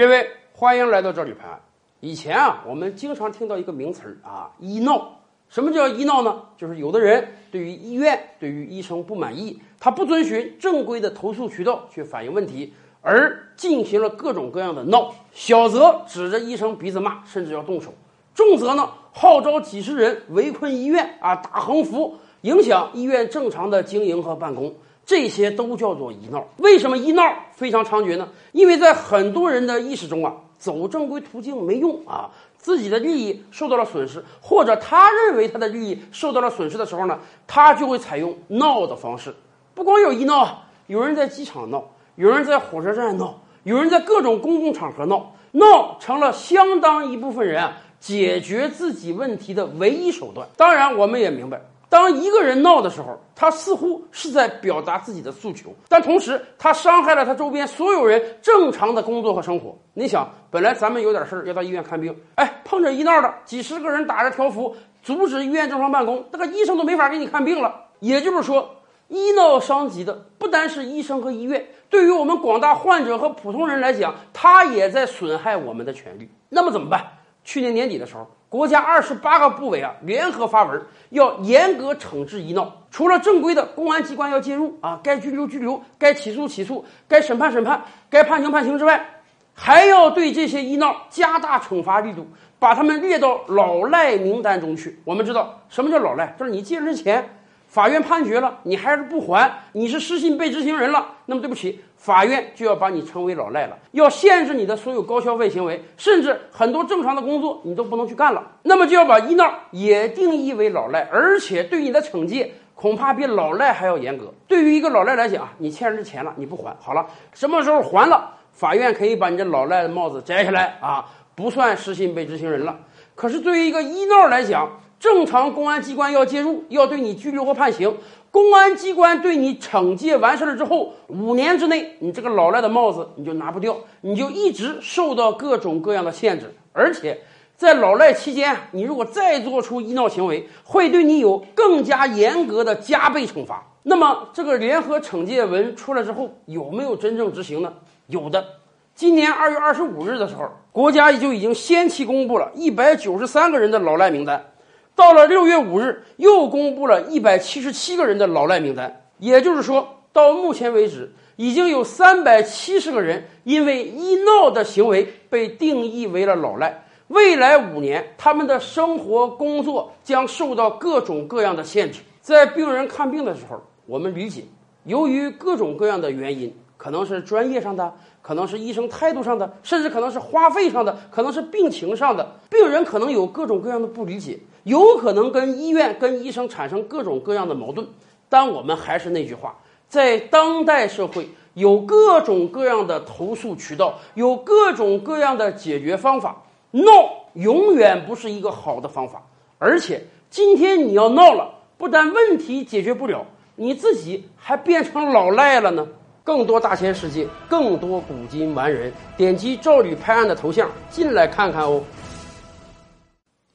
各位，欢迎来到这里拍案。以前啊，我们经常听到一个名词儿啊，医闹。什么叫医闹呢？就是有的人对于医院、对于医生不满意，他不遵循正规的投诉渠道去反映问题，而进行了各种各样的闹。小则指着医生鼻子骂，甚至要动手；重则呢，号召几十人围困医院啊，打横幅，影响医院正常的经营和办公。这些都叫做医闹。为什么医闹非常猖獗呢？因为在很多人的意识中啊，走正规途径没用啊，自己的利益受到了损失，或者他认为他的利益受到了损失的时候呢，他就会采用闹的方式。不光有医闹，有人在机场闹，有人在火车站闹，有人在各种公共场合闹，闹成了相当一部分人啊解决自己问题的唯一手段。当然，我们也明白。当一个人闹的时候，他似乎是在表达自己的诉求，但同时他伤害了他周边所有人正常的工作和生活。你想，本来咱们有点事儿要到医院看病，哎，碰着医闹的，几十个人打着条幅阻止医院正常办公，那个医生都没法给你看病了。也就是说，医闹伤及的不单是医生和医院，对于我们广大患者和普通人来讲，他也在损害我们的权利。那么怎么办？去年年底的时候。国家二十八个部委啊联合发文，要严格惩治医闹。除了正规的公安机关要介入啊，该拘留拘留，该起诉起诉，该审判审判，该判刑判刑之外，还要对这些医闹加大惩罚力度，把他们列到老赖名单中去。我们知道什么叫老赖，就是你借人钱。法院判决了，你还是不还，你是失信被执行人了，那么对不起，法院就要把你称为老赖了，要限制你的所有高消费行为，甚至很多正常的工作你都不能去干了，那么就要把医闹也定义为老赖，而且对你的惩戒恐怕比老赖还要严格。对于一个老赖来讲，你欠人的钱了，你不还，好了，什么时候还了，法院可以把你这老赖的帽子摘下来啊，不算失信被执行人了。可是对于一个医闹来讲，正常公安机关要介入，要对你拘留和判刑。公安机关对你惩戒完事了之后，五年之内，你这个老赖的帽子你就拿不掉，你就一直受到各种各样的限制。而且在老赖期间，你如果再做出医闹行为，会对你有更加严格的加倍惩罚。那么这个联合惩戒文出来之后，有没有真正执行呢？有的。今年二月二十五日的时候，国家就已经先期公布了一百九十三个人的老赖名单。到了六月五日，又公布了一百七十七个人的老赖名单。也就是说，到目前为止，已经有三百七十个人因为医闹的行为被定义为了老赖。未来五年，他们的生活工作将受到各种各样的限制。在病人看病的时候，我们理解，由于各种各样的原因，可能是专业上的，可能是医生态度上的，甚至可能是花费上的，可能是病情上的，病人可能有各种各样的不理解。有可能跟医院、跟医生产生各种各样的矛盾，但我们还是那句话，在当代社会，有各种各样的投诉渠道，有各种各样的解决方法。闹永远不是一个好的方法，而且今天你要闹了，不但问题解决不了，你自己还变成老赖了呢。更多大千世界，更多古今完人，点击赵吕拍案的头像进来看看哦。